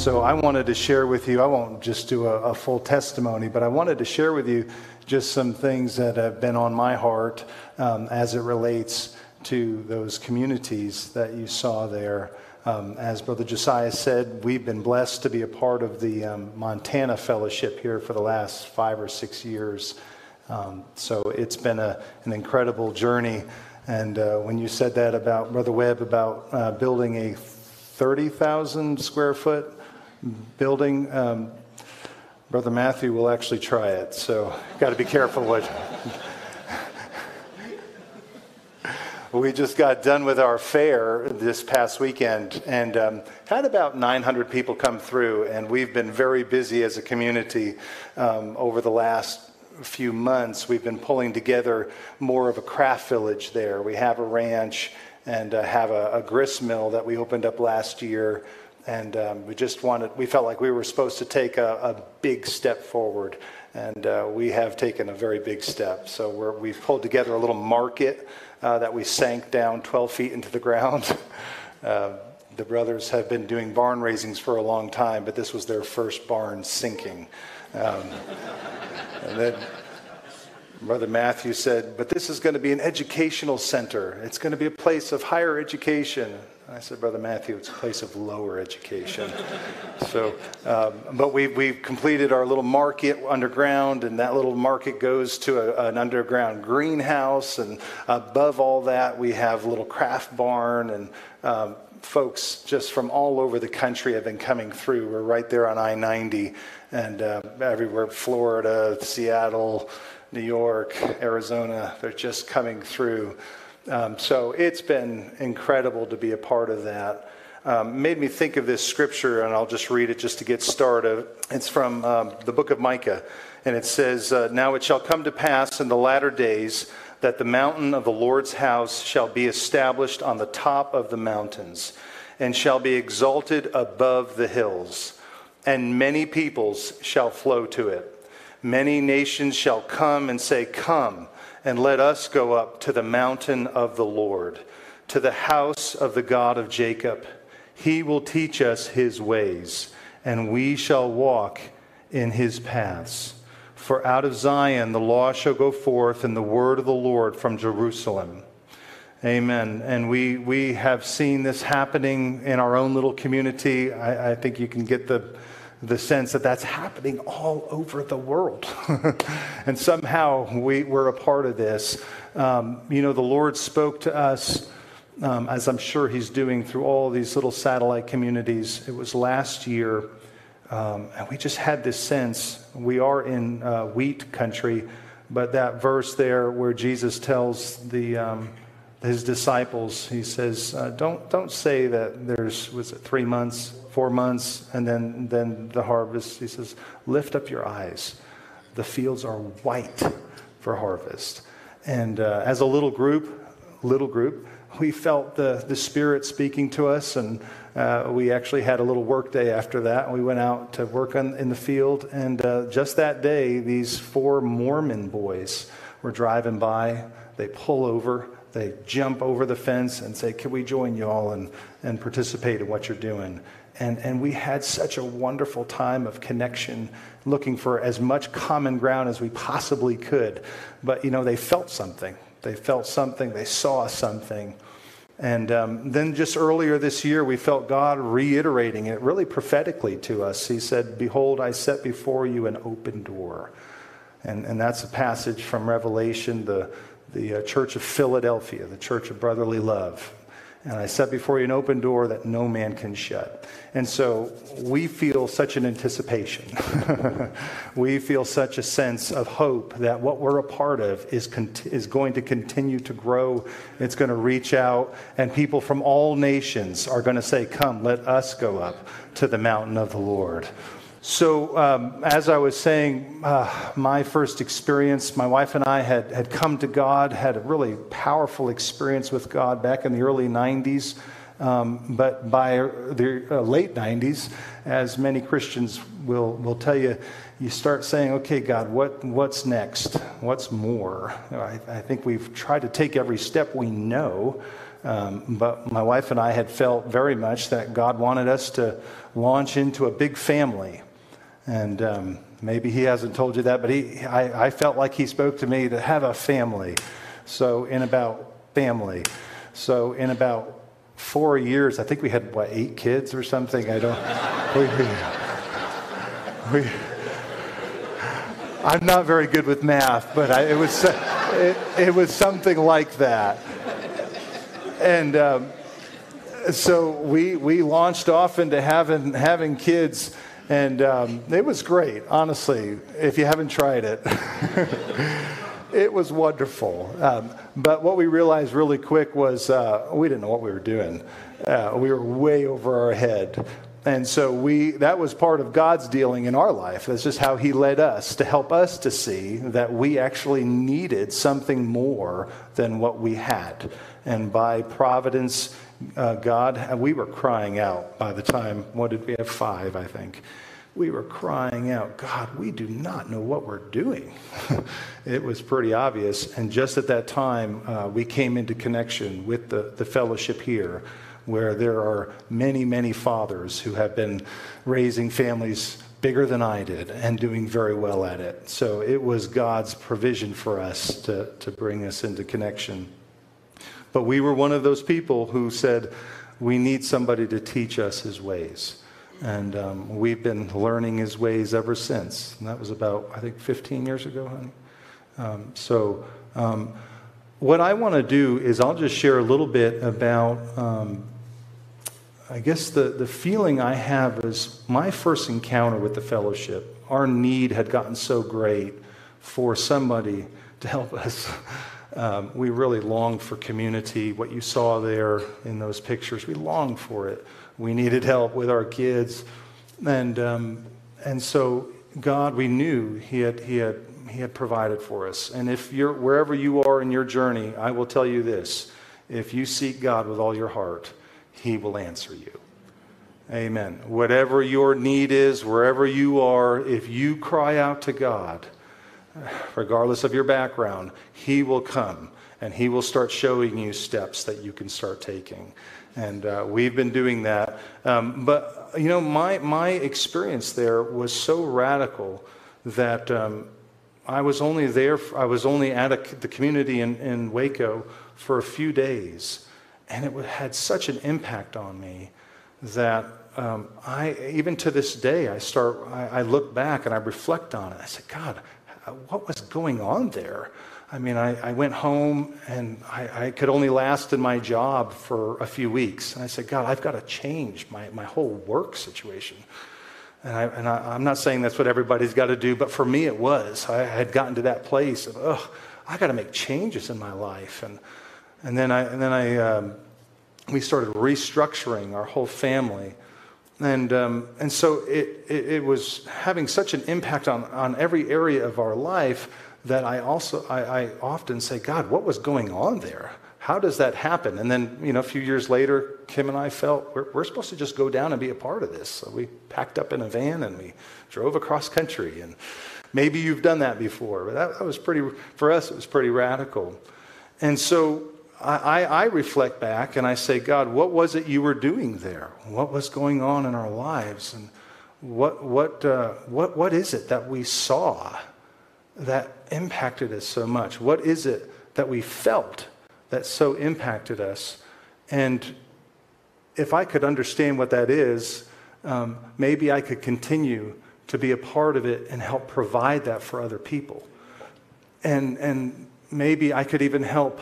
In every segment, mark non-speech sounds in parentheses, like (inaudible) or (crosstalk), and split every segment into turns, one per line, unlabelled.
So I wanted to share with you, I won't just do a, a, full testimony, but I wanted to share with you just some things that have been on my heart um, as it relates to those communities that you saw there. Um, as Brother Josiah said, we've been blessed to be a part of the um, Montana Fellowship here for the last five or six years. Um, so it's been a, an incredible journey. And uh, when you said that about Brother Webb, about uh, building a 30,000 square foot building, um, Brother Matthew will actually try it. So got to be careful what. (laughs) we just got done with our fair this past weekend and um, had about 900 people come through and we've been very busy as a community um, over the last few months we've been pulling together more of a craft village there we have a ranch and uh, have a, a, grist mill that we opened up last year and um, we just wanted we felt like we were supposed to take a, a big step forward and uh, we have taken a very big step so we have pulled together a little market uh, that we sank down 12 feet into the ground. (laughs) Uh, the brothers have been doing barn raisings for a long time, but this was their first barn sinking. Um, and then Brother Matthew said, But this is going to be an educational center. It's going to be a place of higher education. I said, Brother Matthew, it's a place of lower education. so, um, but we, we've completed our little market underground, and that little market goes to a, an underground greenhouse. And above all that, we have a little craft barn, and um, folks just from all over the country have been coming through. We're right there on I 90 and uh, everywhere Florida, Seattle, New York, Arizona, they're just coming through. Um, so it's been incredible to be a part of that. Um, made me think of this scripture, and I'll just read it just to get started. It's from um, the book of Micah, and it says, uh, Now it shall come to pass in the latter days that the mountain of the Lord's house shall be established on the top of the mountains, and shall be exalted above the hills, and many peoples shall flow to it. Many nations shall come and say, Come and let us go up to the mountain of the Lord, to the house of the God of Jacob. He will teach us his ways, and we shall walk in his paths. For out of Zion the law shall go forth, and the word of the Lord from Jerusalem. Amen. And we, we have seen this happening in our own little community. I, I think you can get the the sense that that's happening all over the world. (laughs) and somehow we, we're a part of this. Um, you know, the Lord spoke to us, um, as I'm sure He's doing through all these little satellite communities. It was last year, um, and we just had this sense we are in uh, wheat country, but that verse there where Jesus tells the um, his disciples, he says, uh, don't, don't say that there's, was it three months, four months, and then, then the harvest. He says, lift up your eyes. The fields are white for harvest. And uh, as a little group, little group, we felt the, the Spirit speaking to us, and uh, we actually had a little work day after that. We went out to work on, in the field, and uh, just that day, these four Mormon boys were driving by. They pull over they jump over the fence and say, Can we join you all and, and participate in what you're doing? And, and we had such a wonderful time of connection, looking for as much common ground as we possibly could. But, you know, they felt something. They felt something. They saw something. And um, then just earlier this year, we felt God reiterating it really prophetically to us. He said, Behold, I set before you an open door. And, and that's a passage from Revelation, the, the uh, Church of Philadelphia, the Church of Brotherly Love. And I set before you an open door that no man can shut. And so we feel such an anticipation. (laughs) we feel such a sense of hope that what we're a part of is, is going to continue to grow. It's going to reach out, and people from all nations are going to say, Come, let us go up to the mountain of the Lord. So, um, as I was saying, uh, my first experience, my wife and I had, had come to God, had a really powerful experience with God back in the early 90s. Um, but by the uh, late 90s, as many Christians will, will tell you, you start saying, okay, God, what, what's next? What's more? I, I think we've tried to take every step we know Um, but my wife and I had felt very much that God wanted us to launch into a big family. And um, maybe he hasn't told you that, but he, I, I felt like he spoke to me to have a family. So, in about family. So, in about four years, I think we had, what, eight kids or something? I don't. we, we, I'm not very good with math, but I, it, was, it, it, was something like that. And um, so we, we launched off into having, having kids, and um, it was great, honestly, if you haven't tried it. (laughs) it was wonderful. Um, but what we realized really quick was uh, we didn't know what we were doing. Uh, we were way over our head. And so we that was part of God's dealing in our life. That's just how he led us to help us to see that we actually needed something more than what we had. And by providence, uh, God, we were crying out by the time, what did we have? Five, I think. We were crying out, God, we do not know what we're doing. (laughs) it was pretty obvious. And just at that time, uh, we came into connection with the, the fellowship here where there are many, many fathers who have been raising families bigger than I did and doing very well at it. So it was God's provision for us to, to bring us into connection. But we were one of those people who said, we need somebody to teach us his ways. And um, we've been learning his ways ever since. And that was about, I think, 15 years ago, honey. Um, so, um, what I want to do is I'll just share a little bit about um, I guess the, the feeling I have is my first encounter with the fellowship, our need had gotten so great for somebody to help us. (laughs) Um, we really longed for community. What you saw there in those pictures, we longed for it. We needed help with our kids. And, um, and so, God, we knew He had, he, had, he had provided for us. And if you're, wherever you are in your journey, I will tell you this if you seek God with all your heart, he will answer you. Amen. Whatever your need is, wherever you are, if you cry out to God, regardless of your background, He will come and He will start showing you steps that you can start taking. And uh, we've been doing that. Um, but, you know, my, my experience there was so radical that um, I was only there, I was only at a, the community in, in Waco for a few days. And it had such an impact on me that um, I, even to this day, I start, I, I, look back and I reflect on it. I said, God, what was going on there? I mean, I, I went home and I, I, could only last in my job for a few weeks. And I said, God, I've got to change my, my whole work situation. And, I, and I, am not saying that's what everybody's got to do, but for me it was. I had gotten to that place of, oh, I got to make changes in my life. And and then I, and then I, um, we started restructuring our whole family. And, um, and so it, it, it, was having such an impact on, on every area of our life that I also, I, I often say, God, what was going on there? How does that happen? And then, you know, a few years later, Kim and I felt we're, we're supposed to just go down and be a part of this. So we packed up in a van and we drove across country. And maybe you've done that before, but that, that was pretty, for us, it was pretty radical. And so I, I, reflect back and I say, God, what was it you were doing there? What was going on in our lives? And what, what, uh, what, what is it that we saw that impacted us so much? What is it that we felt that so impacted us? And if I could understand what that is, um, maybe I could continue to be a part of it and help provide that for other people. And, and maybe I could even help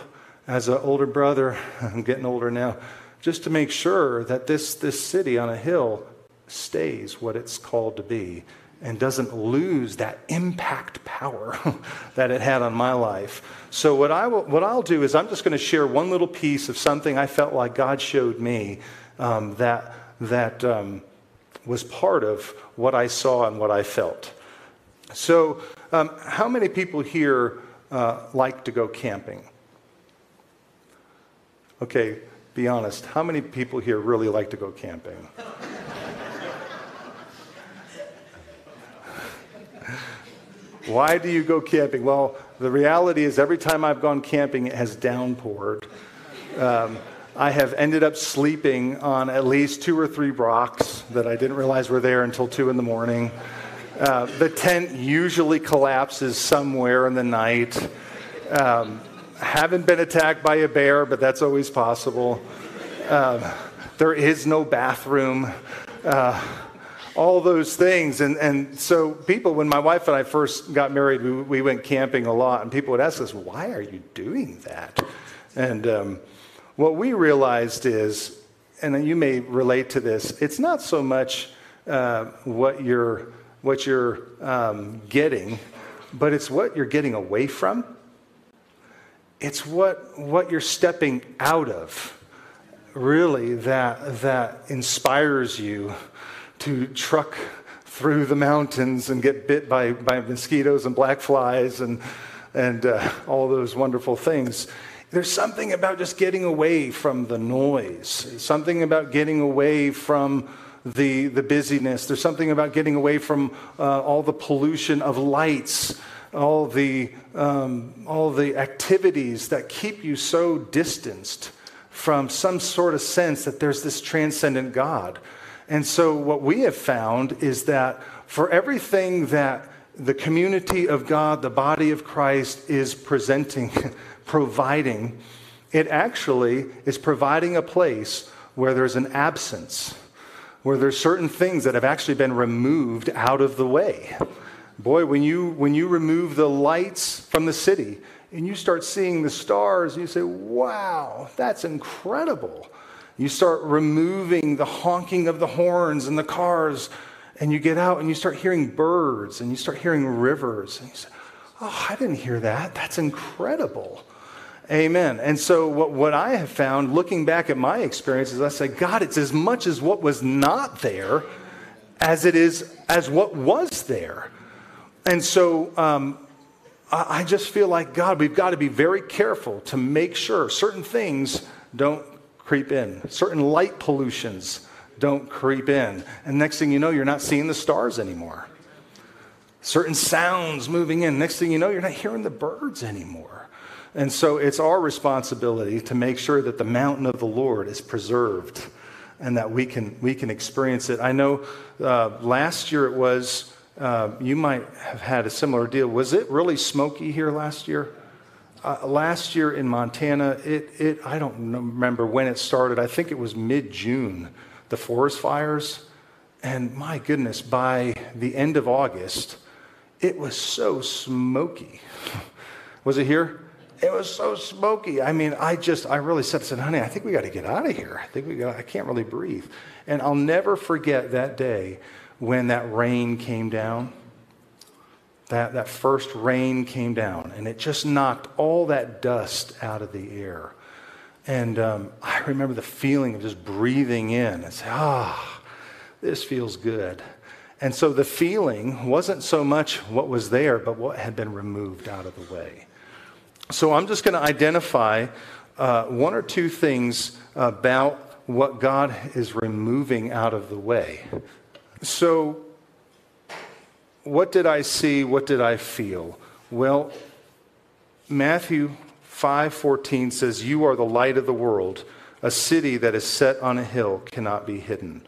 as an older brother, (laughs) I'm getting older now, just to make sure that this, this city on a hill stays what it's called to be and doesn't lose that impact power (laughs) that it had on my life. So, what, I will, what I'll do is I'm just going to share one little piece of something I felt like God showed me um, that, that um, was part of what I saw and what I felt. So, um, how many people here uh, like to go camping? Okay, be honest. How many people here really like to go camping? Why do you go camping? Well, the reality is every time I've gone camping, it has downpoured. Um, I have ended up sleeping on at least two or three rocks that I didn't realize were there until two in the morning. Uh, the tent usually collapses somewhere in the night. Um, haven't been attacked by a bear, but that's always possible. Uh, there is no bathroom. Uh, all those things. And, and so, people, when my wife and I first got married, we, we went camping a lot, and people would ask us, Why are you doing that? And um, what we realized is, and you may relate to this, it's not so much uh, what you're, what you're um, getting, but it's what you're getting away from. It's what, what you're stepping out of, really, that, that inspires you to truck through the mountains and get bit by, by mosquitoes and black flies and, and uh, all those wonderful things. There's something about just getting away from the noise, something about getting away from the, the busyness. There's something about getting away from uh, all the pollution of lights, all the, um, all the activities that keep you so distanced from some sort of sense that there's this transcendent God. And so, what we have found is that for everything that the community of God, the body of Christ, is presenting (laughs) providing, it actually is providing a place where there's an absence, where there's certain things that have actually been removed out of the way. Boy, when you, when you remove the lights from the city and you start seeing the stars, and you say, wow, that's incredible. You start removing the honking of the horns and the cars, and you get out and you start hearing birds and you start hearing rivers. And you say, oh, I didn't hear that. That's incredible. Amen. And so, what, what I have found looking back at my experiences, I say, God, it's as much as what was not there as it is as what was there. And so, um, I, I just feel like, God, we've got to be very careful to make sure certain things don't creep in, certain light pollutions don't creep in. And next thing you know, you're not seeing the stars anymore. Certain sounds moving in. Next thing you know, you're not hearing the birds anymore. And so it's our responsibility to make sure that the mountain of the Lord is preserved and that we can, we can experience it. I know uh, last year it was, uh, you might have had a similar deal. Was it really smoky here last year? Uh, last year in Montana, it, it, I don't remember when it started. I think it was mid June, the forest fires. And my goodness, by the end of August, it was so smoky. (laughs) was it here? It was so smoky. I mean, I just, I really said, I said, honey, I think we got to get out of here. I think we got, I can't really breathe. And I'll never forget that day when that rain came down. That, that first rain came down, and it just knocked all that dust out of the air. And um, I remember the feeling of just breathing in and say, ah, this feels good. And so the feeling wasn't so much what was there, but what had been removed out of the way. So I'm just going to identify uh, one or two things about what God is removing out of the way. So, what did I see? What did I feel? Well, Matthew 5:14 says, "You are the light of the world. A city that is set on a hill cannot be hidden."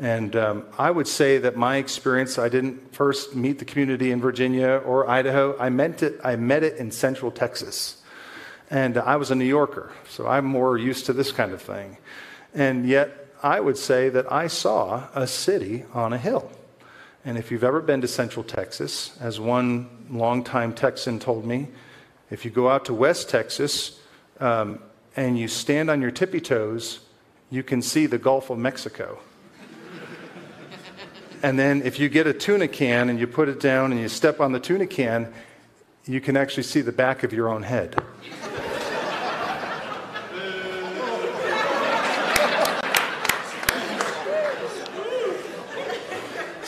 And um, I would say that my experience, I didn't first meet the community in Virginia or Idaho. I met it, I met it in Central Texas. And I was a New Yorker, so I'm more used to this kind of thing. And yet, I would say that I saw a city on a hill. And if you've ever been to Central Texas, as one longtime Texan told me, if you go out to West Texas um, and you stand on your tippy toes, you can see the Gulf of Mexico. (laughs) And then if you get a tuna can and you put it down and you step on the tuna can, you can actually see the back of your own head.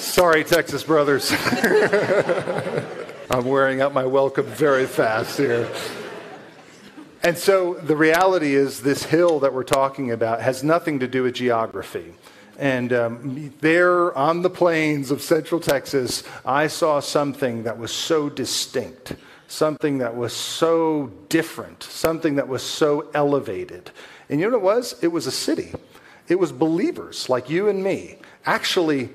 Sorry, Texas brothers. (laughs) I'm wearing out my welcome very fast here. And so the reality is, this hill that we're talking about has nothing to do with geography. And um, there on the plains of central Texas, I saw something that was so distinct, something that was so different, something that was so elevated. And you know what it was? It was a city. It was believers like you and me, actually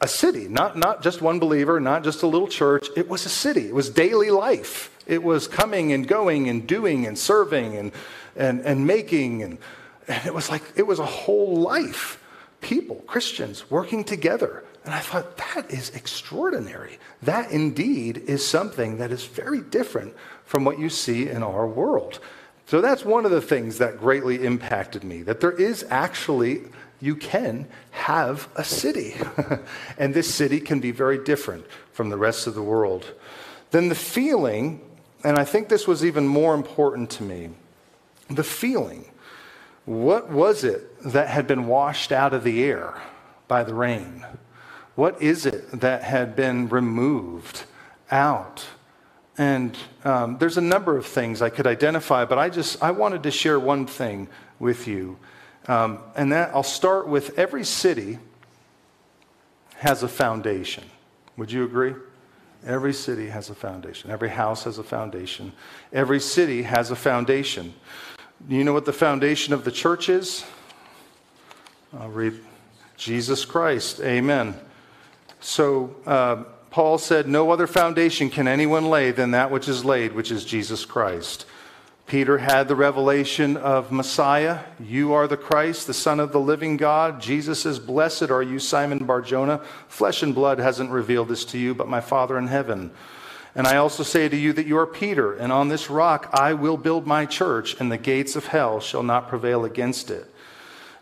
a city, not, not just one believer, not just a little church. It was a city. It was daily life. It was coming and going and doing and serving and, and, and making. And, and it was like, it was a whole life. People, Christians, working together. And I thought, that is extraordinary. That indeed is something that is very different from what you see in our world. So that's one of the things that greatly impacted me that there is actually you can have a city. (laughs) and this city can be very different from the rest of the world. Then the feeling, and I think this was even more important to me the feeling. What was it that had been washed out of the air by the rain? What is it that had been removed out? And um, there's a number of things I could identify, but I just I wanted to share one thing with you um, and that I'll start with every city has a foundation. Would you agree? Every city has a foundation. Every house has a foundation. Every city has a foundation. Do you know what the foundation of the church is? I'll read Jesus Christ. Amen. So, uh, Paul said, No other foundation can anyone lay than that which is laid, which is Jesus Christ. Peter had the revelation of Messiah. You are the Christ, the Son of the living God. Jesus says, Blessed are you, Simon Barjona. Flesh and blood hasn't revealed this to you, but my Father in heaven. And I also say to you that you are Peter, and on this rock I will build my church, and the gates of hell shall not prevail against it.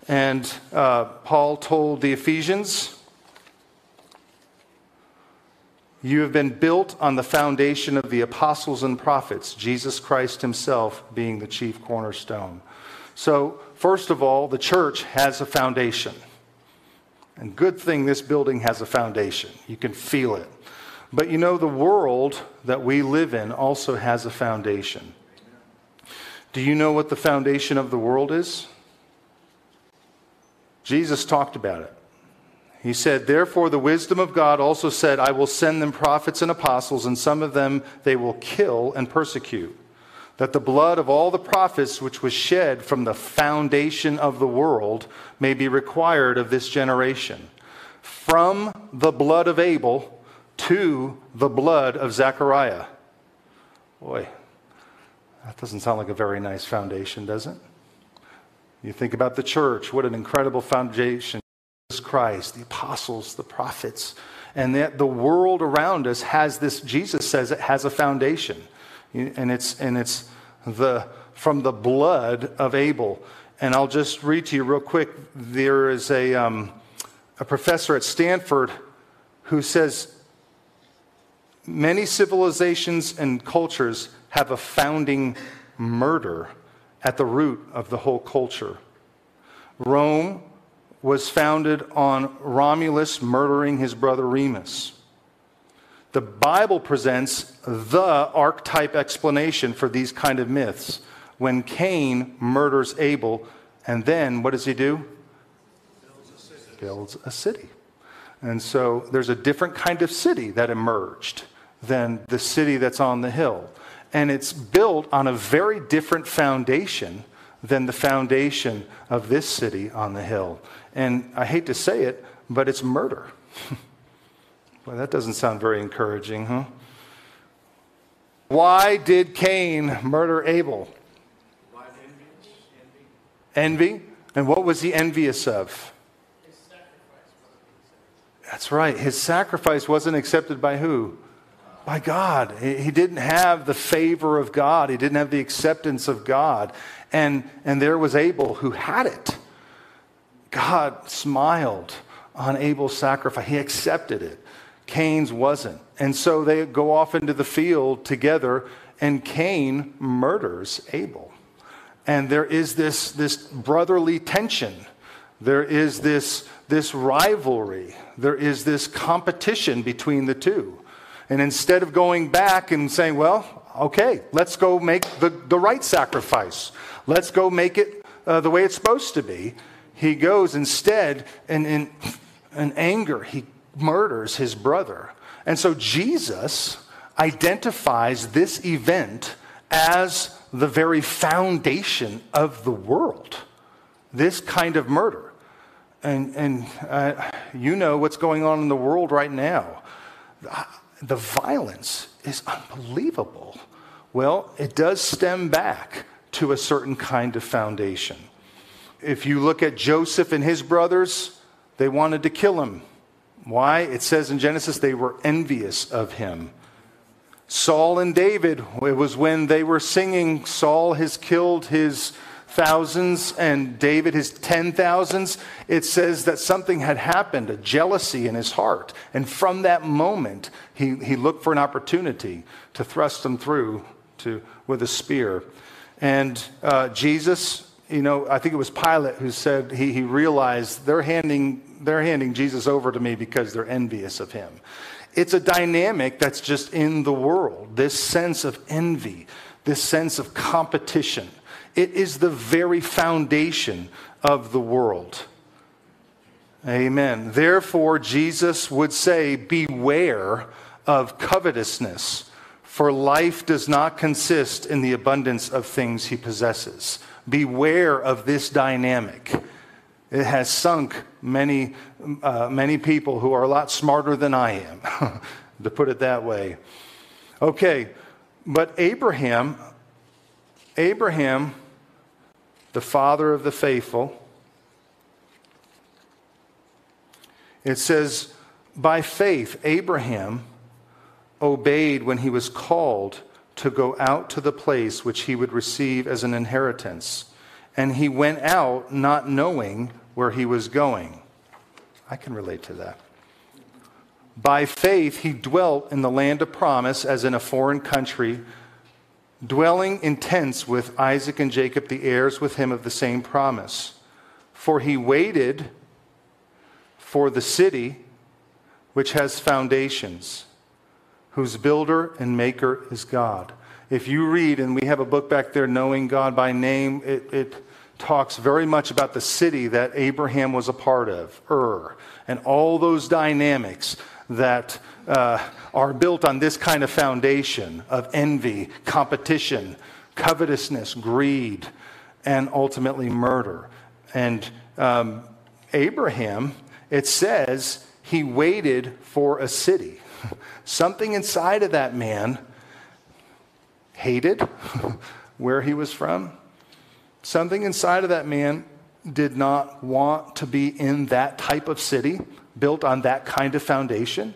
And uh, Paul told the Ephesians, you have been built on the foundation of the apostles and prophets, Jesus Christ himself being the chief cornerstone. So, first of all, the church has a foundation. And good thing this building has a foundation. You can feel it. But you know, the world that we live in also has a foundation. Do you know what the foundation of the world is? Jesus talked about it. He said, Therefore, the wisdom of God also said, I will send them prophets and apostles, and some of them they will kill and persecute. That the blood of all the prophets which was shed from the foundation of the world may be required of this generation. From the blood of Abel to the blood of Zechariah. Boy, that doesn't sound like a very nice foundation, does it? You think about the church, what an incredible foundation Christ, the apostles, the prophets, and that the world around us has this, Jesus says it has a foundation. And it's, and it's the, from the blood of Abel. And I'll just read to you real quick. There is a, um, a professor at Stanford who says many civilizations and cultures have a founding murder at the root of the whole culture. Rome was founded on Romulus murdering his brother Remus. The Bible presents the archetype explanation for these kind of myths. When Cain murders Abel, and then what does he do? Builds a city. Builds a city. And so there's a different kind of city that emerged than the city that's on the hill. And it's built on a very different foundation than the foundation of this city on the hill. And I hate to say it, but it's murder. (laughs) well, that doesn't sound very encouraging, huh? Why did Cain murder Abel? Envy. And what was he envious of? That's right. His sacrifice wasn't accepted by who? By God. He didn't have the favor of God, he didn't have the acceptance of God. And, and there was Abel who had it. God smiled on Abel's sacrifice. He accepted it. Cain's wasn't. And so they go off into the field together, and Cain murders Abel. And there is this, this brotherly tension. There is this, this rivalry. There is this competition between the two. And instead of going back and saying, well, okay, let's go make the, the right sacrifice, let's go make it uh, the way it's supposed to be, he goes instead in, in anger, he murders his brother. And so Jesus identifies this event as the very foundation of the world. this kind of murder. And, and uh, you know what's going on in the world right now. The violence is unbelievable. Well, it does stem back to a certain kind of foundation. If you look at Joseph and his brothers, they wanted to kill him. Why? It says in Genesis they were envious of him. Saul and David, it was when they were singing, Saul has killed his thousands and David his ten thousands. It says that something had happened, a jealousy in his heart. And from that moment, he, he looked for an opportunity to thrust them through to, with a spear. And uh, Jesus, you know, I think it was Pilate who said he, he realized they're handing, they're handing Jesus over to me because they're envious of him. It's a dynamic that's just in the world, this sense of envy, this sense of competition. It is the very foundation of the world. Amen. Therefore, Jesus would say, Beware of covetousness, for life does not consist in the abundance of things he possesses. Beware of this dynamic. It has sunk many, uh, many people who are a lot smarter than I am, (laughs) to put it that way. Okay, but Abraham, Abraham the father of the faithful. It says, by faith, Abraham obeyed when he was called to go out to the place which he would receive as an inheritance. And he went out not knowing where he was going. I can relate to that. By faith, he dwelt in the land of promise as in a foreign country dwelling in tents with Isaac and Jacob, the heirs with him of the same promise. For he waited for the city which has foundations, whose builder and maker is God. If you read, and we have a book back there, Knowing God by Name, it, it talks very much about the city that Abraham was a part of, Ur, and all those dynamics that uh, are built on this kind of foundation of envy, competition, covetousness, greed, and ultimately murder. And um, Abraham, it says, he waited for a city. Something inside of that man hated where he was from. Something inside of that man did not want to be in that type of city built on that kind of foundation.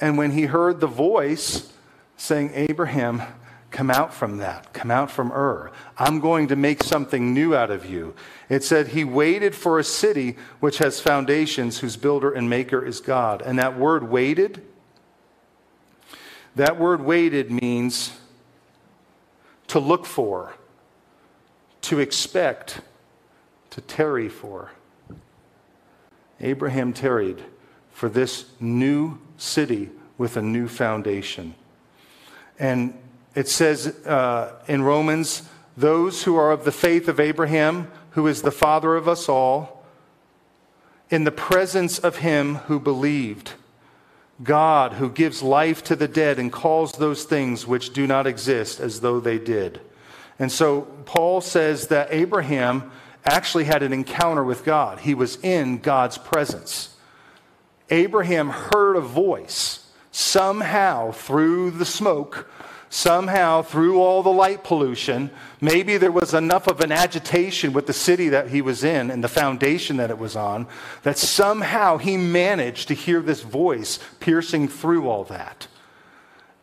And when he heard the voice saying, Abraham, come out from that, come out from Ur. I'm going to make something new out of you. It said he waited for a city which has foundations, whose builder and maker is God. And that word waited, that word waited means to look for, to expect, to tarry for. Abraham tarried for this new city with a new foundation. And it says uh, in Romans, those who are of the faith of Abraham, who is the father of us all, in the presence of him who believed, God who gives life to the dead and calls those things which do not exist as though they did. And so Paul says that Abraham actually had an encounter with God. He was in God's presence. Abraham heard a voice somehow through the smoke, somehow through all the light pollution. Maybe there was enough of an agitation with the city that he was in and the foundation that it was on that somehow he managed to hear this voice piercing through all that.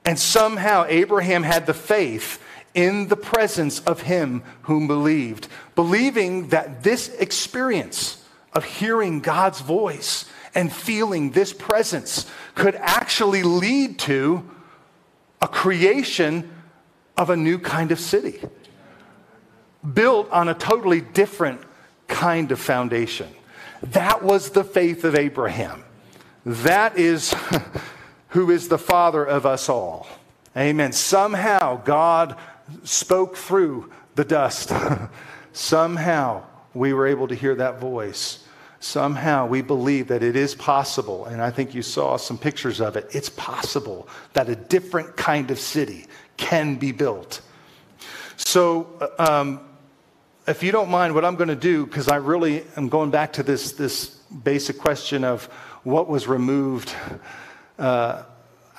And somehow Abraham had the faith in the presence of him whom believed, believing that this experience of hearing God's voice and feeling this presence could actually lead to a creation of a new kind of city built on a totally different kind of foundation. That was the faith of Abraham. That is (laughs) who is the father of us all. Amen. Somehow God spoke through the dust. (laughs) Somehow we were able to hear that voice somehow we believe that it is possible, and I think you saw some pictures of it. It's possible that a different kind of city can be built. So, uh, um, if you don't mind, what I'm going to do, because I really am going back to this, this basic question of what was removed uh,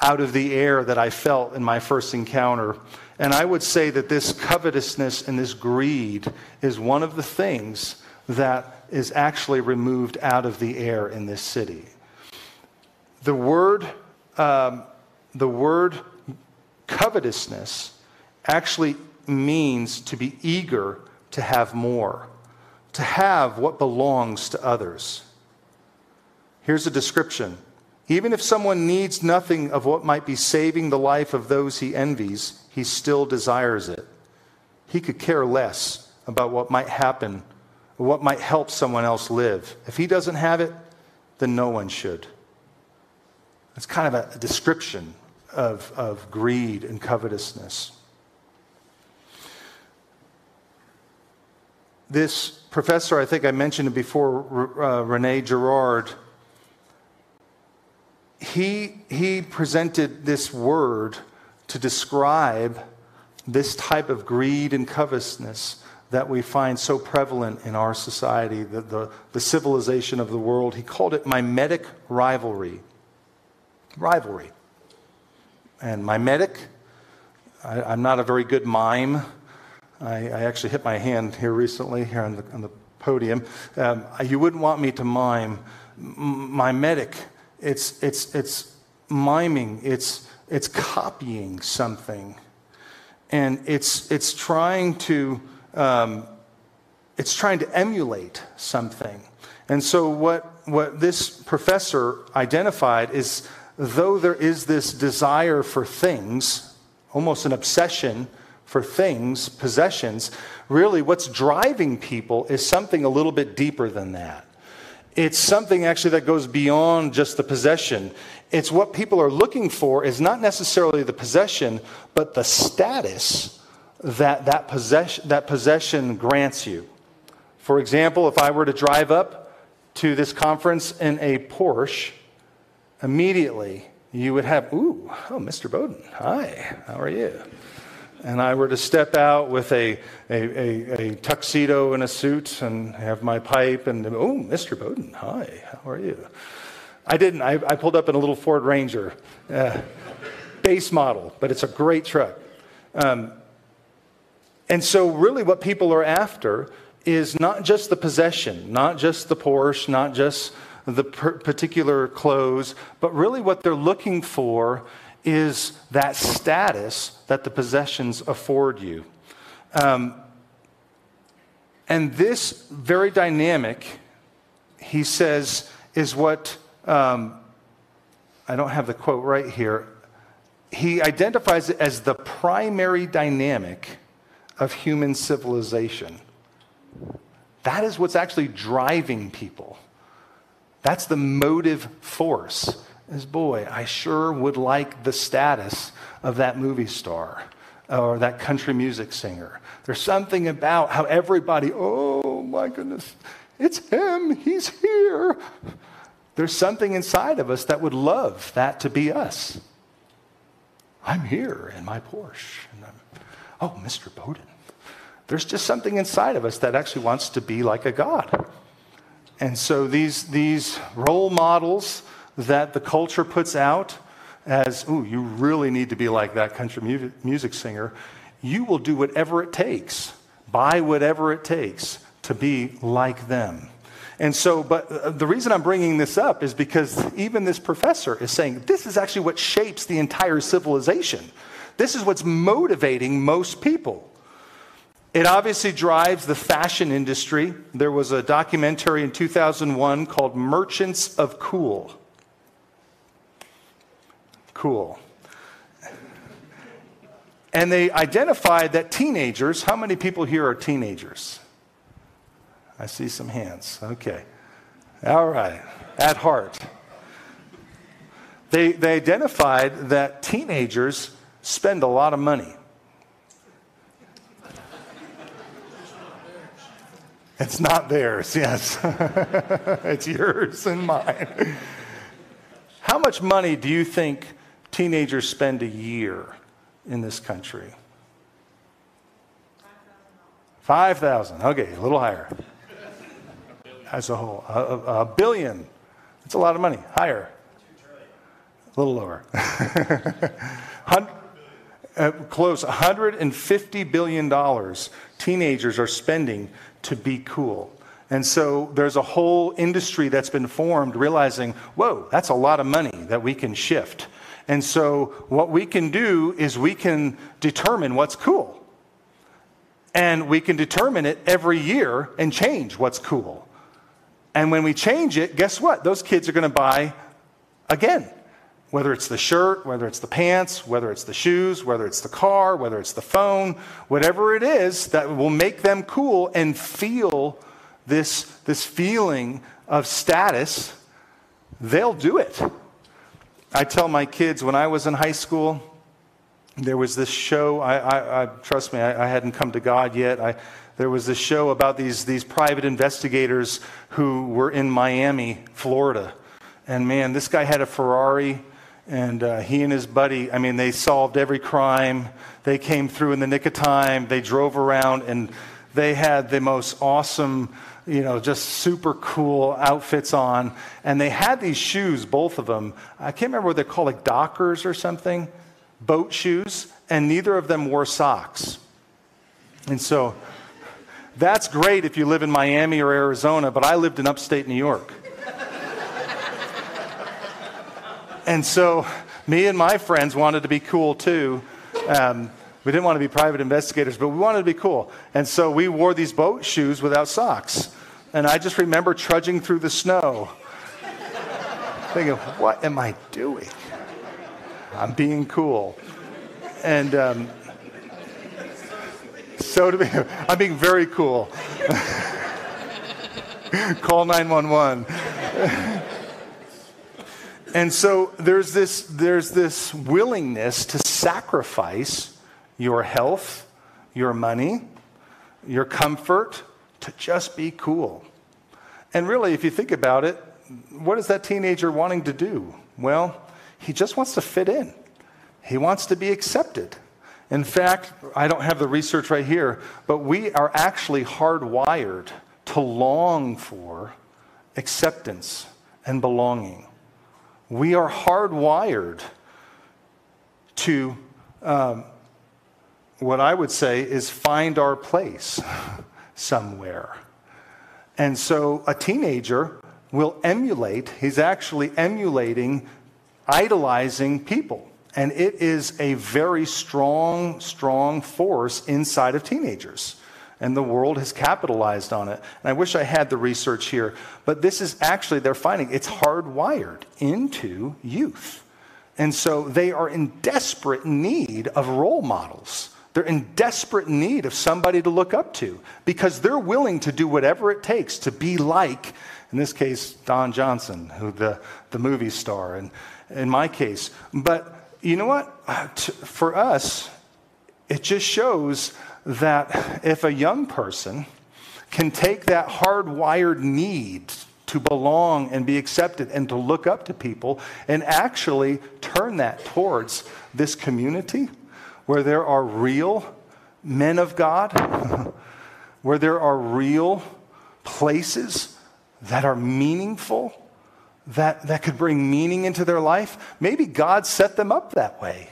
out of the air that I felt in my first encounter. And I would say that this covetousness and this greed is one of the things that is actually removed out of the air in this city. The word, um, the word covetousness actually means to be eager to have more, to have what belongs to others. Here's a description. Even if someone needs nothing of what might be saving the life of those he envies, he still desires it. He could care less about what might happen, what might help someone else live. If he doesn't have it, then no one should. It's kind of a description of, of greed and covetousness. This professor, I think I mentioned it before, uh, Rene Girard, he, he presented this word to describe this type of greed and covetousness that we find so prevalent in our society, the, the, the civilization of the world. He called it mimetic rivalry. Rivalry. And mimetic, I, I'm not a very good mime. I, I, actually hit my hand here recently, here on the, on the podium. Um, you wouldn't want me to mime. M- mimetic, it's, it's, it's miming, it's, it's copying something. And it's, it's trying to um, it's trying to emulate something. And so what, what this professor identified is though there is this desire for things, almost an obsession for things, possessions, really what's driving people is something a little bit deeper than that. It's something actually that goes beyond just the possession. It's what people are looking for is not necessarily the possession, but the status that that possession, that possession grants you. For example, if I were to drive up to this conference in a Porsche, immediately you would have, ooh, oh, Mr. Bowden, hi, how are you? and I were to step out with a, a, a, a, tuxedo and a suit and have my pipe and, oh, Mr. Bowden, hi, how are you? I didn't. I, I pulled up in a little Ford Ranger, uh, base model, but it's a great truck. Um, and so, really, what people are after is not just the possession, not just the Porsche, not just the particular clothes, but really what they're looking for is that status that the possessions afford you. Um, and this very dynamic, he says, is what um, I don't have the quote right here. He identifies it as the primary dynamic of human civilization. That is what's actually driving people. That's the motive force is boy, I sure would like the status of that movie star or that country music singer. There's something about how everybody, oh my goodness, it's him, he's here. There's something inside of us that would love that to be us. I'm here in my Porsche. And I'm, oh, Mr. Bowden. There's just something inside of us that actually wants to be like a God. And so these, these role models, that the culture puts out as, ooh, you really need to be like that country mu- music singer, you will do whatever it takes, buy whatever it takes to be like them. And so, but uh, the reason I'm bringing this up is because even this professor is saying this is actually what shapes the entire civilization. This is what's motivating most people. It obviously drives the fashion industry. There was a documentary in 2001 called Merchants of Cool. Cool. And they identified that teenagers, how many people here are teenagers? I see some hands. Okay. All right. At heart. They, they identified that teenagers spend a lot of money. It's not theirs, yes. (laughs) it's yours and mine. How much money do you think teenagers spend a year in this country? 5,000. Okay, a little higher. As a whole. A, a, a billion. That's a lot of money. Higher. A little lower. (laughs) uh, close. $150 billion teenagers are spending to be cool. And so there's a whole industry that's been formed realizing, whoa, that's a lot of money that we can shift. And so what we can do is we can determine what's cool. And we can determine it every year and change what's cool. And when we change it, guess what? Those kids are going to buy again. Whether it's the shirt, whether it's the pants, whether it's the shoes, whether it's the car, whether it's the phone, whatever it is that will make them cool and feel this, this feeling of status, they'll do it. I tell my kids when I was in high school, there was this show. I, I, I trust me, I, I, hadn't come to God yet. There was this show about these, these private investigators who were in Miami, Florida. And man, this guy had a Ferrari, and uh, he and his buddy, I mean, they solved every crime. They came through in the nick of time. They drove around, and they had the most awesome you know, just super cool outfits on. And they had these shoes, both of them. I can't remember what they're called, like Dockers or something, boat shoes, and neither of them wore socks. And so that's great if you live in Miami or Arizona, but I lived in upstate New York. And so me and my friends wanted to be cool too. Um, we didn't want to be private investigators, but we wanted to be cool. And so we wore these boat shoes without socks. And I just remember trudging through the snow, thinking, what am I doing? I'm being cool. And um, so to be, (laughs) I'm being very cool. (laughs) Call 911. (laughs) and so there's this, there's this willingness to sacrifice your health, your money, your comfort to just be cool. And really, if you think about it, what is that teenager wanting to do? Well, he just wants to fit in, he wants to be accepted. In fact, I don't have the research right here, but we are actually hardwired to long for acceptance and belonging. We are hardwired to um, what I would say is find our place somewhere. And so a teenager will emulate, he's actually emulating, idolizing people. And it is a very strong, strong force inside of teenagers. And the world has capitalized on it. And I wish I had the research here, but this is actually, they're finding it's hardwired into youth. And so they are in desperate need of role models. They're in desperate need of somebody to look up to because they're willing to do whatever it takes to be like, in this case, Don Johnson, who the, the movie star, and in my case. But you know what? (sighs) For us, it just shows that if a young person can take that hardwired need to belong and be accepted and to look up to people and actually turn that towards this community, where there are real men of God, (laughs) where there are real places that are meaningful, that, that could bring meaning into their life, maybe God set them up that way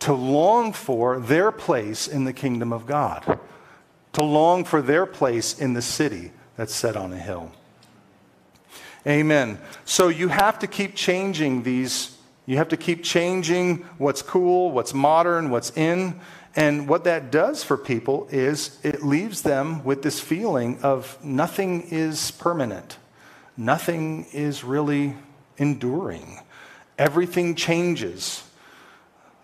to long for their place in the kingdom of God, to long for their place in the city that's set on a hill. Amen. So you have to keep changing these you have to keep changing what's cool, what's modern, what's in. And what that does for people is it leaves them with this feeling of nothing is permanent, nothing is really enduring. Everything changes.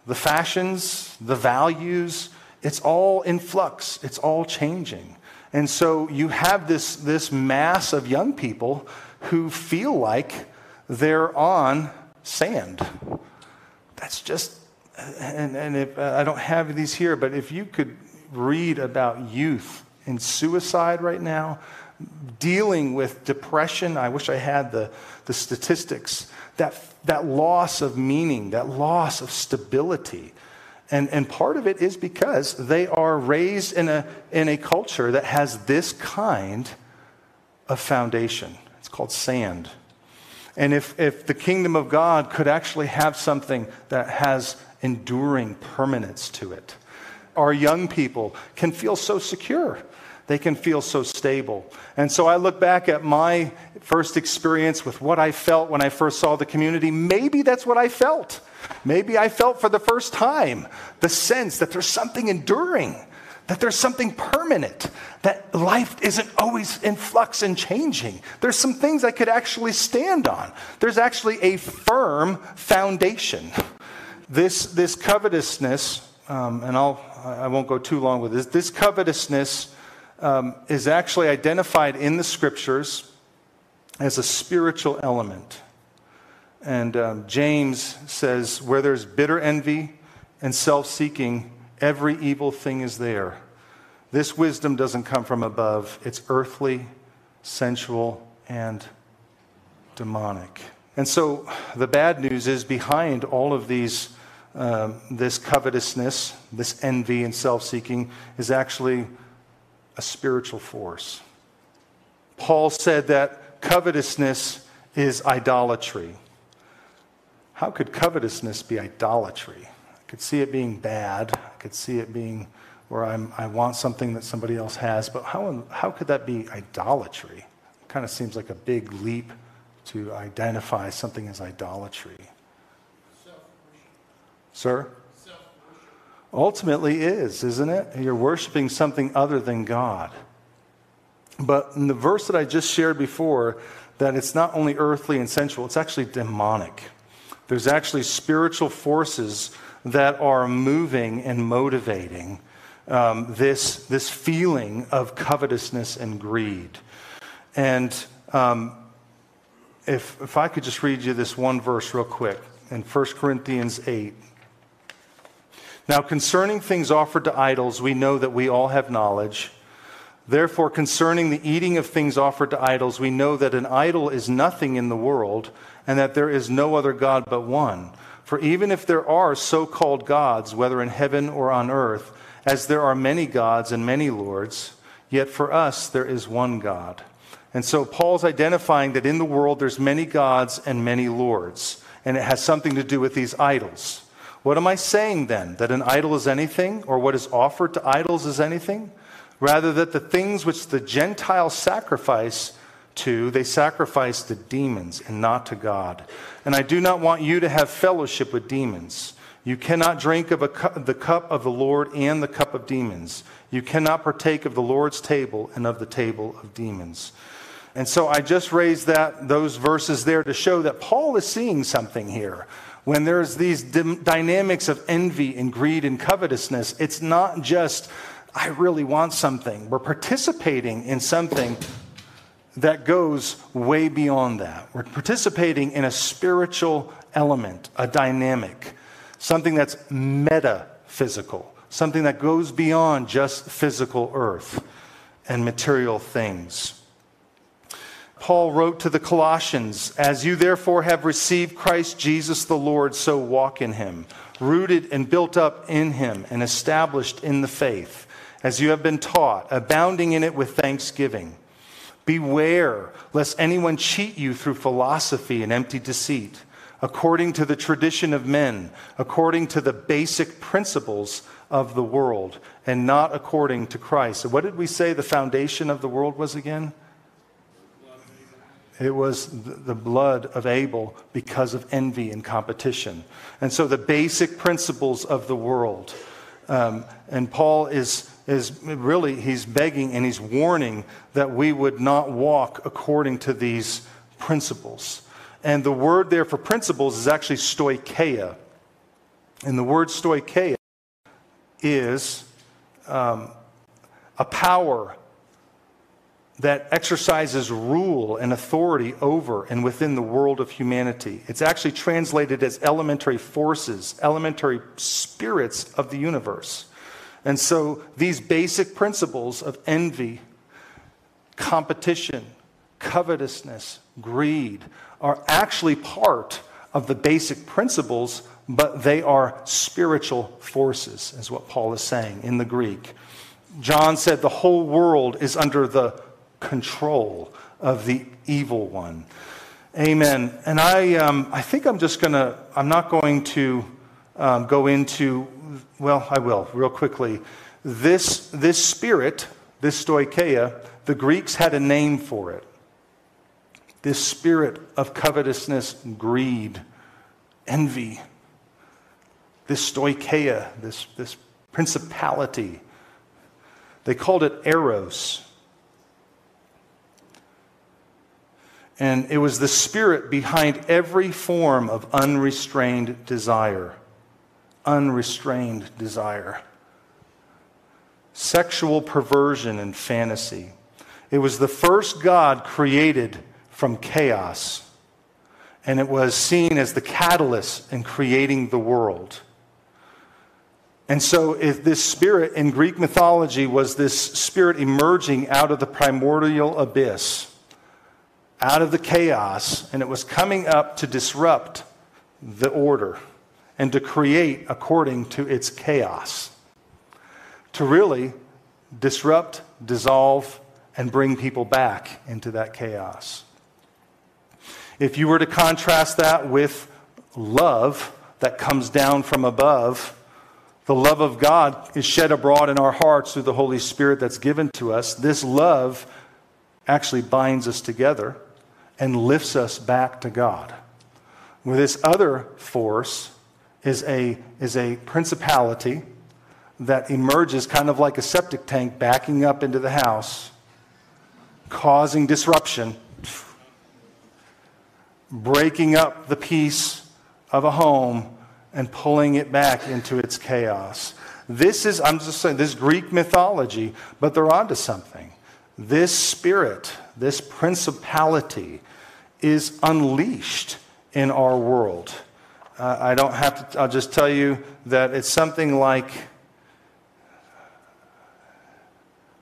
The fashions, the values, it's all in flux, it's all changing. And so you have this, this mass of young people who feel like they're on sand. That's just, and, and if, I don't have these here, but if you could read about youth and suicide right now, dealing with depression, I wish I had the, the statistics, that, that loss of meaning, that loss of stability. And, and part of it is because they are raised in a, in a culture that has this kind of foundation. It's called sand. And if, if the kingdom of God could actually have something that has enduring permanence to it, our young people can feel so secure. They can feel so stable. And so I look back at my first experience with what I felt when I first saw the community. Maybe that's what I felt. Maybe I felt for the first time the sense that there's something enduring, that there's something permanent, that life isn't always in flux and changing. There's some things I could actually stand on. There's actually a firm foundation. This, this covetousness, um, and I'll, I won't go too long with this, this covetousness um, is actually identified in the scriptures as a spiritual element. And um, James says, where there's bitter envy and self seeking, every evil thing is there. This wisdom doesn't come from above, it's earthly, sensual, and demonic. And so the bad news is behind all of these, um, this covetousness, this envy and self seeking, is actually a spiritual force. Paul said that covetousness is idolatry. How could covetousness be idolatry? I could see it being bad. I could see it being where I'm, I want something that somebody else has, but how, how could that be idolatry? It kind of seems like a big leap to identify something as idolatry. Sir? Ultimately is, isn't it? You're worshiping something other than God. But in the verse that I just shared before, that it's not only earthly and sensual, it's actually demonic. There's actually spiritual forces that are moving and motivating um, this, this feeling of covetousness and greed. And um, if, if I could just read you this one verse real quick in 1 Corinthians 8. Now, concerning things offered to idols, we know that we all have knowledge. Therefore, concerning the eating of things offered to idols, we know that an idol is nothing in the world and that there is no other God but one. For even if there are so called gods, whether in heaven or on earth, as there are many gods and many lords, yet for us there is one God. And so Paul's identifying that in the world there's many gods and many lords, and it has something to do with these idols. What am I saying then? That an idol is anything, or what is offered to idols is anything? Rather, that the things which the Gentiles sacrifice to, they sacrifice to demons and not to God. And I do not want you to have fellowship with demons. You cannot drink of cu- the cup of the Lord and the cup of demons. You cannot partake of the Lord's table and of the table of demons. And so I just raised that those verses there to show that Paul is seeing something here. When there's these dynamics of envy and greed and covetousness, it's not just I really want something. We're participating in something that goes way beyond that. We're participating in a spiritual element, a dynamic, something that's metaphysical, something that goes beyond just physical earth and material things. Paul wrote to the Colossians, As you therefore have received Christ Jesus the Lord, so walk in him, rooted and built up in him, and established in the faith, as you have been taught, abounding in it with thanksgiving. Beware lest anyone cheat you through philosophy and empty deceit, according to the tradition of men, according to the basic principles of the world, and not according to Christ. So, what did we say the foundation of the world was again? It was the blood of Abel because of envy and competition. And so, the basic principles of the world. Um, and Paul is is really, he's begging and he's warning that we would not walk according to these principles. And the word there for principles is actually stoicheia. And the word stoicheia is um, a power that exercises rule and authority over and within the world of humanity. It's actually translated as elementary forces, elementary spirits of the universe. And so these basic principles of envy, competition, covetousness, greed are actually part of the basic principles but they are spiritual forces, is what Paul is saying in the Greek. John said the whole world is under the control of the evil one. Amen. And I, um, I think I'm just going to, I'm not going to um, go into, well, I will real quickly. This, this spirit, this stoicheia, the Greeks had a name for it. This spirit of covetousness, greed, envy, this stoicheia, this, this principality. They called it eros. And it was the spirit behind every form of unrestrained desire. Unrestrained desire. Sexual perversion and fantasy. It was the first God created from chaos. And it was seen as the catalyst in creating the world. And so, if this spirit in Greek mythology was this spirit emerging out of the primordial abyss out of the chaos, and it was coming up to disrupt the order and to create according to its chaos. To really disrupt, dissolve, and bring people back into that chaos. If you were to contrast that with love that comes down from above, the love of God is shed abroad in our hearts through the Holy Spirit that's given to us. This love actually binds us together and lifts us back to God. Where this other force is a, is a principality that emerges kind of like a septic tank backing up into the house, causing disruption, breaking up the peace of a home and pulling it back into its chaos. This is, I'm just saying, this Greek mythology, but they're onto something. This spirit, this principality, is unleashed in our world. Uh, I don't have to, I'll just tell you that it's something like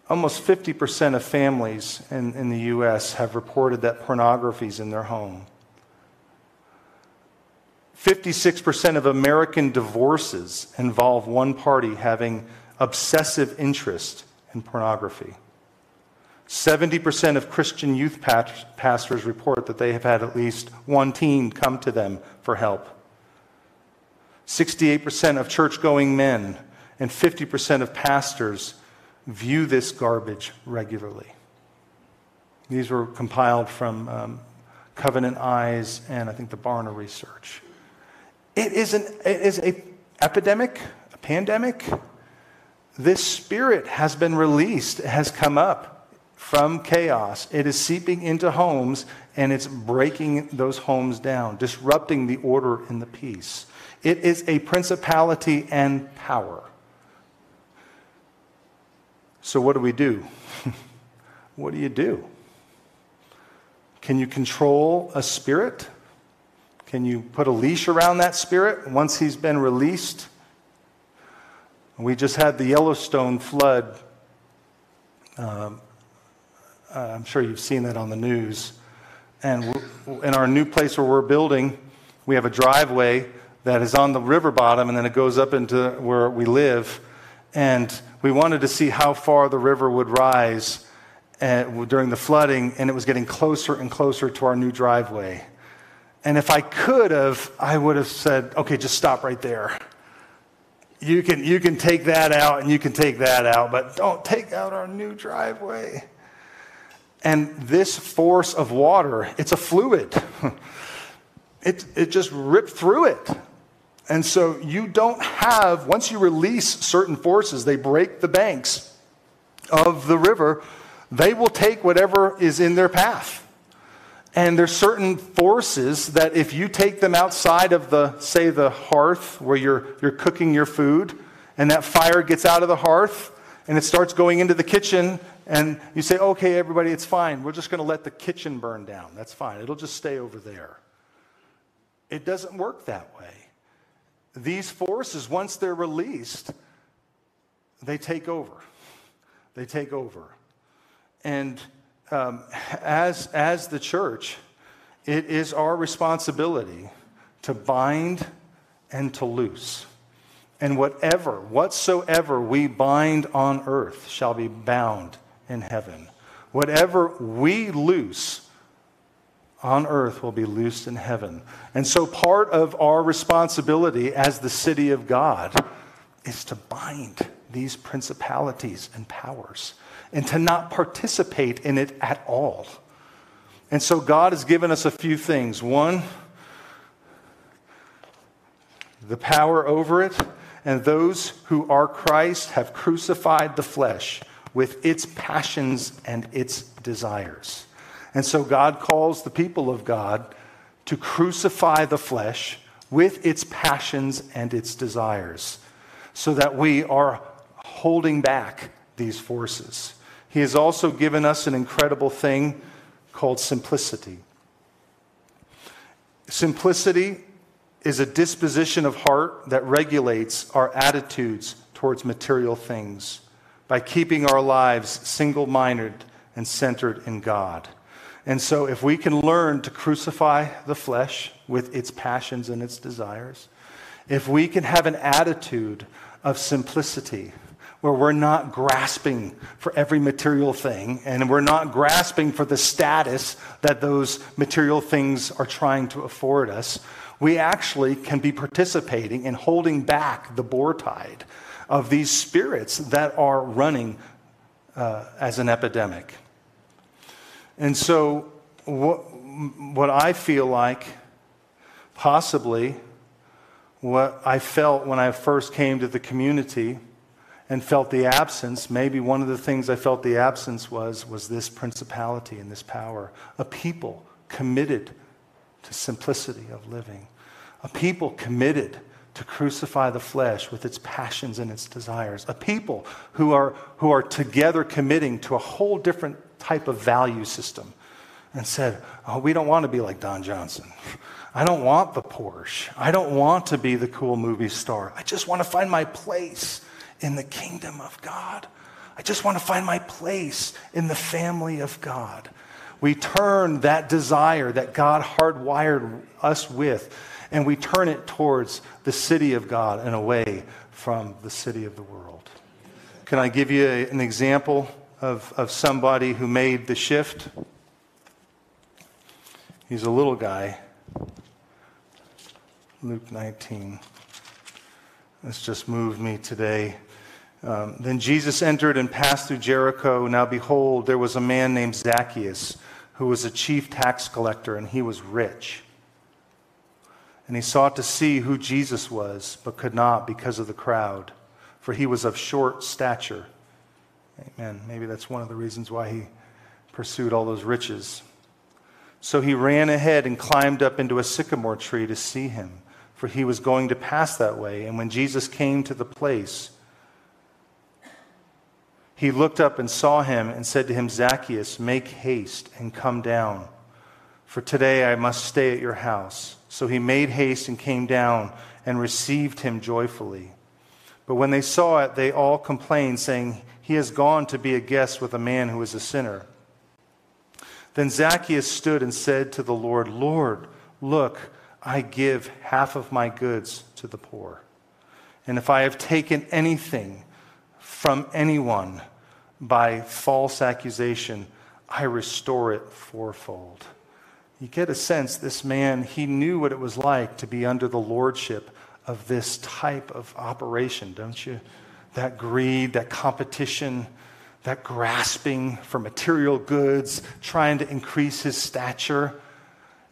almost 50% of families in, in the U.S. have reported that pornography is in their home. 56% of American divorces involve one party having obsessive interest in pornography. 70% of Christian youth pastors report that they have had at least one teen come to them for help. 68% of church going men and 50% of pastors view this garbage regularly. These were compiled from um, Covenant Eyes and I think the Barna research. It is an it is a epidemic, a pandemic. This spirit has been released, it has come up from chaos. It is seeping into homes and it's breaking those homes down, disrupting the order and the peace. It is a principality and power. So, what do we do? (laughs) what do you do? Can you control a spirit? Can you put a leash around that spirit once he's been released? We just had the Yellowstone flood um, uh, I'm sure you've seen that on the news. And in our new place where we're building, we have a driveway that is on the river bottom and then it goes up into where we live. And we wanted to see how far the river would rise uh, during the flooding, and it was getting closer and closer to our new driveway. And if I could have, I would have said, okay, just stop right there. You can, you can take that out and you can take that out, but don't take out our new driveway. And this force of water, it's a fluid. (laughs) It, it just ripped through it. And so you don't have, once you release certain forces, they break the banks of the river, they will take whatever is in their path. And there's certain forces that if you take them outside of the, say, the hearth where you're, you're cooking your food, and that fire gets out of the hearth and it starts going into the kitchen and you say, okay, everybody, it's fine. We're just going to let the kitchen burn down. That's fine. It'll just stay over there. It doesn't work that way. These forces, once they're released, they take over. They take over. And um, as, as the church, it is our responsibility to bind and to loose. And whatever, whatsoever we bind on earth shall be bound in heaven. Whatever we loose on earth will be loosed in heaven. And so, part of our responsibility as the city of God is to bind these principalities and powers and to not participate in it at all. And so, God has given us a few things. One, the power over it, and those who are Christ have crucified the flesh with its passions and its desires. And so God calls the people of God to crucify the flesh with its passions and its desires so that we are holding back these forces. He has also given us an incredible thing called simplicity. Simplicity is a disposition of heart that regulates our attitudes towards material things by keeping our lives single minded and centered in God. And so, if we can learn to crucify the flesh with its passions and its desires, if we can have an attitude of simplicity, where we're not grasping for every material thing and we're not grasping for the status that those material things are trying to afford us, we actually can be participating in holding back the bore tide of these spirits that are running uh, as an epidemic. And so, what, what I feel like, possibly, what I felt when I first came to the community and felt the absence, maybe one of the things I felt the absence was, was this principality and this power. A people committed to simplicity of living. A people committed to crucify the flesh with its passions and its desires. A people who are, who are together committing to a whole different type of value system and said, Oh, we don't want to be like Don Johnson. I don't want the Porsche. I don't want to be the cool movie star. I just want to find my place in the kingdom of God. I just want to find my place in the family of God. We turn that desire that God hardwired us with, and we turn it towards the city of God and away from the city of the world. Can I give you a, an example of, of somebody who made the shift? He's a little guy. Luke 19. This just moved me today. Um, then Jesus entered and passed through Jericho. Now, behold, there was a man named Zacchaeus who was a chief tax collector, and he was rich. And he sought to see who Jesus was, but could not because of the crowd, for he was of short stature. Amen. Maybe that's one of the reasons why he pursued all those riches. So he ran ahead and climbed up into a sycamore tree to see him, for he was going to pass that way. And when Jesus came to the place, he looked up and saw him and said to him, Zacchaeus, make haste and come down, for today I must stay at your house. So he made haste and came down and received him joyfully. But when they saw it, they all complained, saying, He has gone to be a guest with a man who is a sinner. Then Zacchaeus stood and said to the Lord, Lord, look, I give half of my goods to the poor. And if I have taken anything, from anyone by false accusation, I restore it fourfold. You get a sense this man, he knew what it was like to be under the lordship of this type of operation, don't you? That greed, that competition, that grasping for material goods, trying to increase his stature.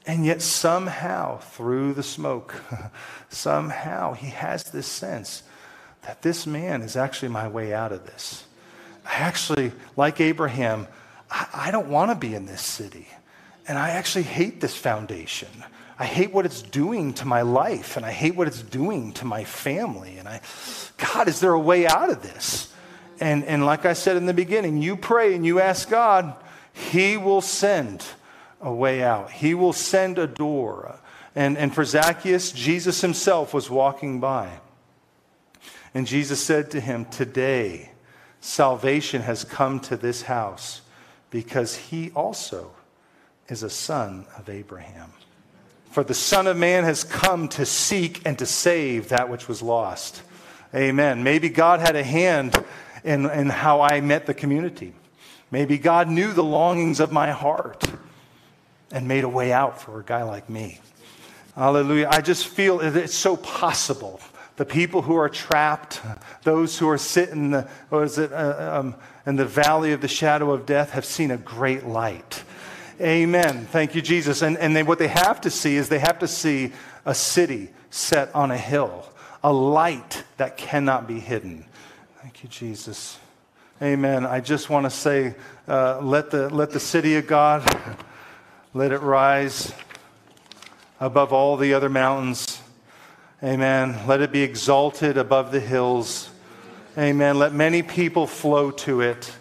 And yet, somehow, through the smoke, (laughs) somehow he has this sense that this man is actually my way out of this. I actually, like Abraham, I, I don't want to be in this city. And I actually hate this foundation. I hate what it's doing to my life, and I hate what it's doing to my family. And I, God, is there a way out of this? And, and like I said in the beginning, you pray and you ask God, He will send a way out, He will send a door. And, and for Zacchaeus, Jesus himself was walking by. And Jesus said to him, Today salvation has come to this house because he also is a son of Abraham. For the Son of Man has come to seek and to save that which was lost. Amen. Maybe God had a hand in, in how I met the community. Maybe God knew the longings of my heart and made a way out for a guy like me. Hallelujah. I just feel it's so possible. The people who are trapped, those who are sitting, in the, or is it, uh, um, in the valley of the shadow of death, have seen a great light. Amen. Thank you, Jesus. And, and they, what they have to see is they have to see a city set on a hill, a light that cannot be hidden. Thank you, Jesus. Amen. I just want to say, uh, let, the, let the city of God, let it rise above all the other mountains. Amen. Let it be exalted above the hills. Amen. Let many people flow to it.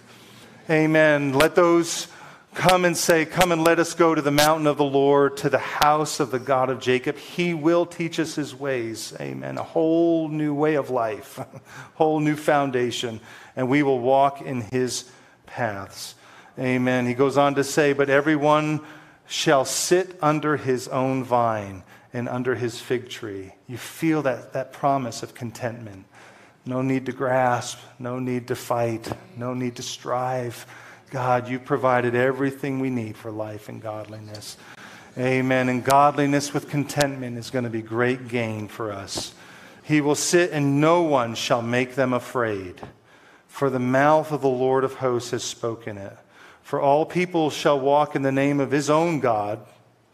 Amen. Let those come and say, Come and let us go to the mountain of the Lord, to the house of the God of Jacob. He will teach us his ways. Amen. A whole new way of life, a (laughs) whole new foundation, and we will walk in his paths. Amen. He goes on to say, But everyone shall sit under his own vine and under his fig tree. You feel that, that promise of contentment. No need to grasp, no need to fight, no need to strive God, you provided everything we need for life and godliness. Amen. And godliness with contentment is going to be great gain for us. He will sit, and no one shall make them afraid. For the mouth of the Lord of hosts has spoken it. For all people shall walk in the name of his own God,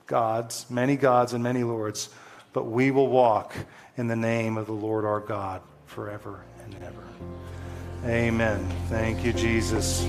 gods, many gods and many lords, but we will walk in the name of the Lord our God forever and ever. Amen. Thank you, Jesus.